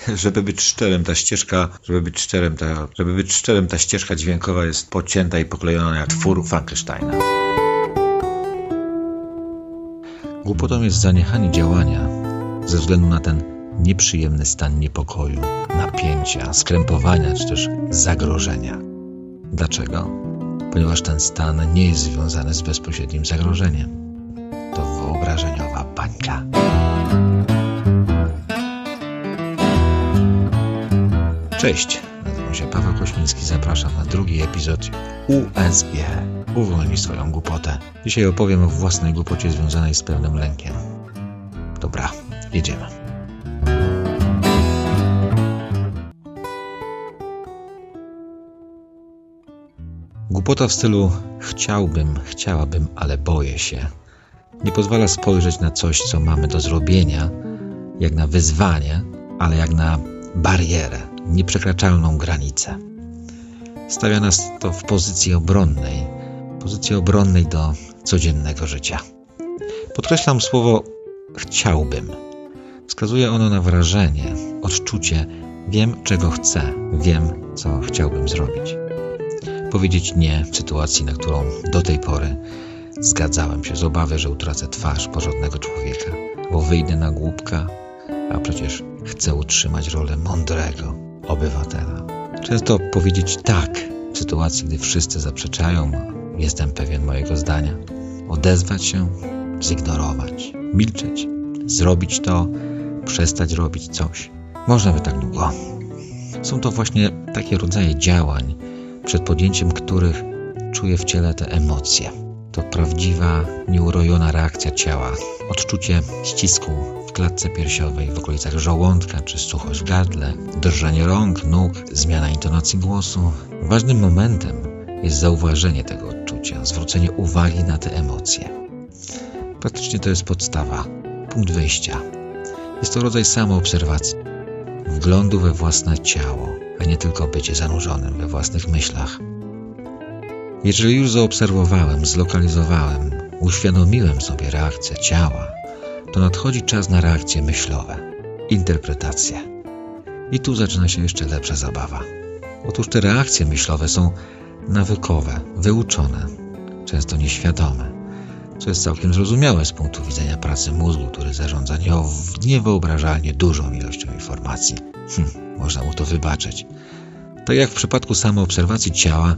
Żeby być szczerym, ta ścieżka, żeby być szczerym, ta, żeby być szczerym, ta ścieżka dźwiękowa jest pocięta i poklejona jak twór Frankensteina. Głupotą jest zaniechanie działania ze względu na ten nieprzyjemny stan niepokoju, napięcia, skrępowania czy też zagrożenia. Dlaczego? Ponieważ ten stan nie jest związany z bezpośrednim zagrożeniem. To wyobrażeniowa bańka. Cześć, nazywam się Paweł Kośmiński, zapraszam na drugi epizod USB. Uwolnij swoją głupotę. Dzisiaj opowiem o własnej głupocie związanej z pewnym lękiem. Dobra, jedziemy. Głupota w stylu chciałbym, chciałabym, ale boję się. Nie pozwala spojrzeć na coś, co mamy do zrobienia, jak na wyzwanie, ale jak na barierę, nieprzekraczalną granicę. Stawia nas to w pozycji obronnej, pozycji obronnej do codziennego życia. Podkreślam słowo chciałbym. Wskazuje ono na wrażenie, odczucie, wiem czego chcę, wiem co chciałbym zrobić. Powiedzieć nie w sytuacji, na którą do tej pory zgadzałem się z obawy, że utracę twarz porządnego człowieka, bo wyjdę na głupka, a przecież chcę utrzymać rolę mądrego obywatela. Często powiedzieć tak w sytuacji, gdy wszyscy zaprzeczają, jestem pewien mojego zdania. Odezwać się, zignorować, milczeć, zrobić to, przestać robić coś. Można by tak długo. Są to właśnie takie rodzaje działań, przed podjęciem których czuję w ciele te emocje. To prawdziwa, nieurojona reakcja ciała, odczucie ścisku w klatce piersiowej, w okolicach żołądka czy suchość gardle, drżenie rąk, nóg, zmiana intonacji głosu. Ważnym momentem jest zauważenie tego odczucia, zwrócenie uwagi na te emocje. Praktycznie to jest podstawa, punkt wyjścia. Jest to rodzaj samoobserwacji, wglądu we własne ciało, a nie tylko bycie zanurzonym we własnych myślach. Jeżeli już zaobserwowałem, zlokalizowałem, uświadomiłem sobie reakcję ciała, to nadchodzi czas na reakcje myślowe, interpretacje. I tu zaczyna się jeszcze lepsza zabawa. Otóż te reakcje myślowe są nawykowe, wyuczone, często nieświadome, co jest całkiem zrozumiałe z punktu widzenia pracy mózgu, który zarządza niewyobrażalnie dużą ilością informacji. Hm, można mu to wybaczyć. Tak jak w przypadku samoobserwacji ciała,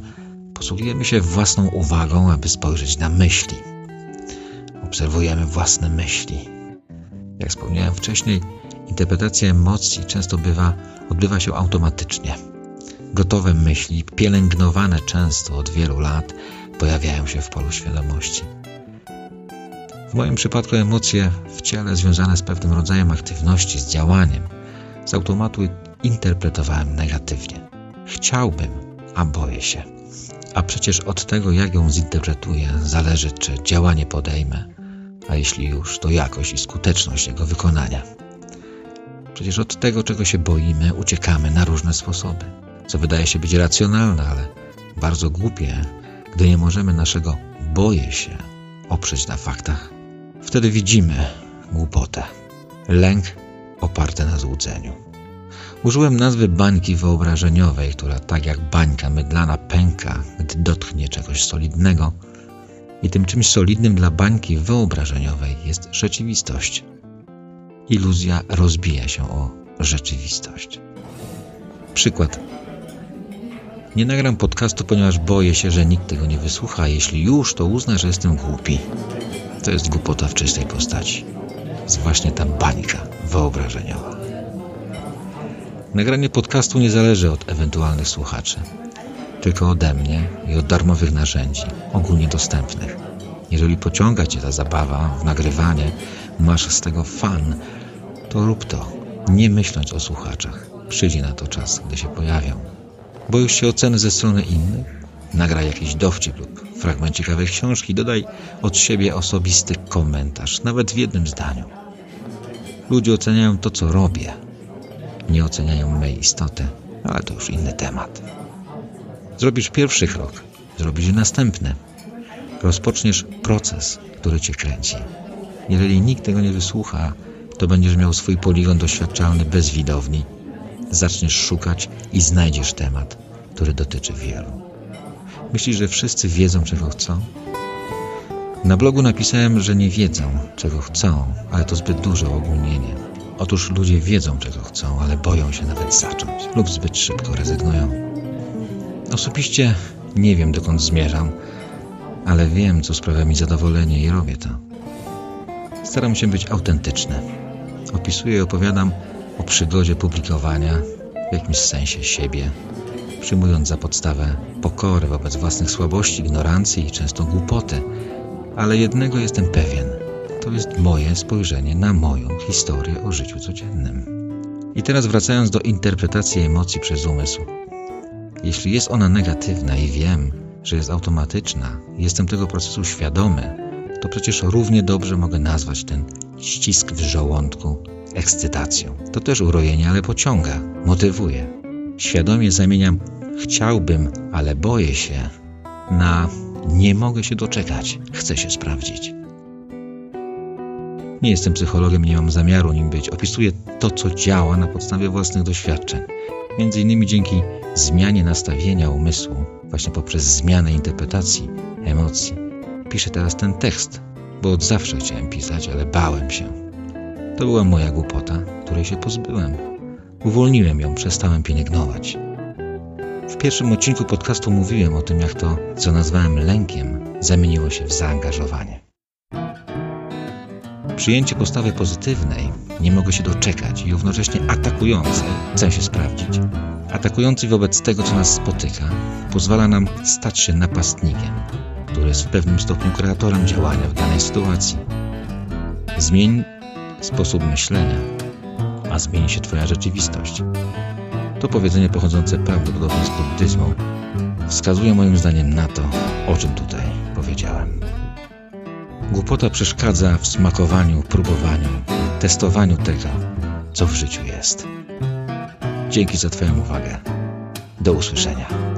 posługujemy się własną uwagą, aby spojrzeć na myśli. Obserwujemy własne myśli. Jak wspomniałem wcześniej, interpretacja emocji często bywa, odbywa się automatycznie. Gotowe myśli, pielęgnowane często od wielu lat, pojawiają się w polu świadomości. W moim przypadku emocje w ciele związane z pewnym rodzajem aktywności, z działaniem, z automatu interpretowałem negatywnie. Chciałbym, a boję się. A przecież od tego, jak ją zinterpretuję, zależy, czy działanie podejmę, a jeśli już, to jakość i skuteczność jego wykonania. Przecież od tego, czego się boimy, uciekamy na różne sposoby, co wydaje się być racjonalne, ale bardzo głupie, gdy nie możemy naszego boję się oprzeć na faktach. Wtedy widzimy głupotę, lęk oparty na złudzeniu. Użyłem nazwy bańki wyobrażeniowej, która tak jak bańka mydlana pęka, gdy dotknie czegoś solidnego. I tym czymś solidnym dla bańki wyobrażeniowej jest rzeczywistość. Iluzja rozbija się o rzeczywistość. Przykład. Nie nagram podcastu, ponieważ boję się, że nikt tego nie wysłucha. Jeśli już, to uzna, że jestem głupi. To jest głupota w czystej postaci. Jest właśnie ta bańka wyobrażeniowa. Nagranie podcastu nie zależy od ewentualnych słuchaczy, tylko ode mnie i od darmowych narzędzi, ogólnie dostępnych. Jeżeli pociąga Cię ta zabawa w nagrywanie, masz z tego fan, to rób to, nie myśląc o słuchaczach. Przyjdzie na to czas, gdy się pojawią. Boisz się oceny ze strony innych? Nagraj jakiś dowcip lub fragment ciekawej książki, dodaj od siebie osobisty komentarz, nawet w jednym zdaniu. Ludzie oceniają to, co robię, nie oceniają mej istoty, ale to już inny temat. Zrobisz pierwszy krok, zrobisz następny. Rozpoczniesz proces, który cię kręci. Jeżeli nikt tego nie wysłucha, to będziesz miał swój poligon doświadczalny bez widowni zaczniesz szukać i znajdziesz temat, który dotyczy wielu. Myślisz, że wszyscy wiedzą, czego chcą? Na blogu napisałem, że nie wiedzą, czego chcą, ale to zbyt duże ogólnienie. Otóż ludzie wiedzą, czego chcą, ale boją się nawet zacząć lub zbyt szybko rezygnują. Osobiście nie wiem, dokąd zmierzam, ale wiem, co sprawia mi zadowolenie i robię to. Staram się być autentyczny. Opisuję i opowiadam o przygodzie publikowania, w jakimś sensie siebie, przyjmując za podstawę pokorę wobec własnych słabości, ignorancji i często głupoty. Ale jednego jestem pewien. To jest moje spojrzenie na moją historię o życiu codziennym. I teraz wracając do interpretacji emocji przez umysł. Jeśli jest ona negatywna i wiem, że jest automatyczna, jestem tego procesu świadomy, to przecież równie dobrze mogę nazwać ten ścisk w żołądku ekscytacją. To też urojenie, ale pociąga, motywuje. Świadomie zamieniam chciałbym, ale boję się na nie mogę się doczekać, chcę się sprawdzić. Nie jestem psychologiem, nie mam zamiaru nim być. Opisuję to, co działa na podstawie własnych doświadczeń. Między innymi dzięki zmianie nastawienia umysłu, właśnie poprzez zmianę interpretacji, emocji. Piszę teraz ten tekst, bo od zawsze chciałem pisać, ale bałem się. To była moja głupota, której się pozbyłem. Uwolniłem ją, przestałem pielęgnować. W pierwszym odcinku podcastu mówiłem o tym, jak to, co nazwałem lękiem, zamieniło się w zaangażowanie. Przyjęcie postawy pozytywnej nie mogę się doczekać i równocześnie atakującej chcę się sprawdzić. Atakujący wobec tego, co nas spotyka, pozwala nam stać się napastnikiem, który jest w pewnym stopniu kreatorem działania w danej sytuacji. Zmień sposób myślenia, a zmieni się Twoja rzeczywistość. To powiedzenie pochodzące prawdopodobnie z buddyzmu wskazuje moim zdaniem na to, o czym tutaj powiedziałem. Głupota przeszkadza w smakowaniu, próbowaniu, testowaniu tego, co w życiu jest. Dzięki za Twoją uwagę. Do usłyszenia.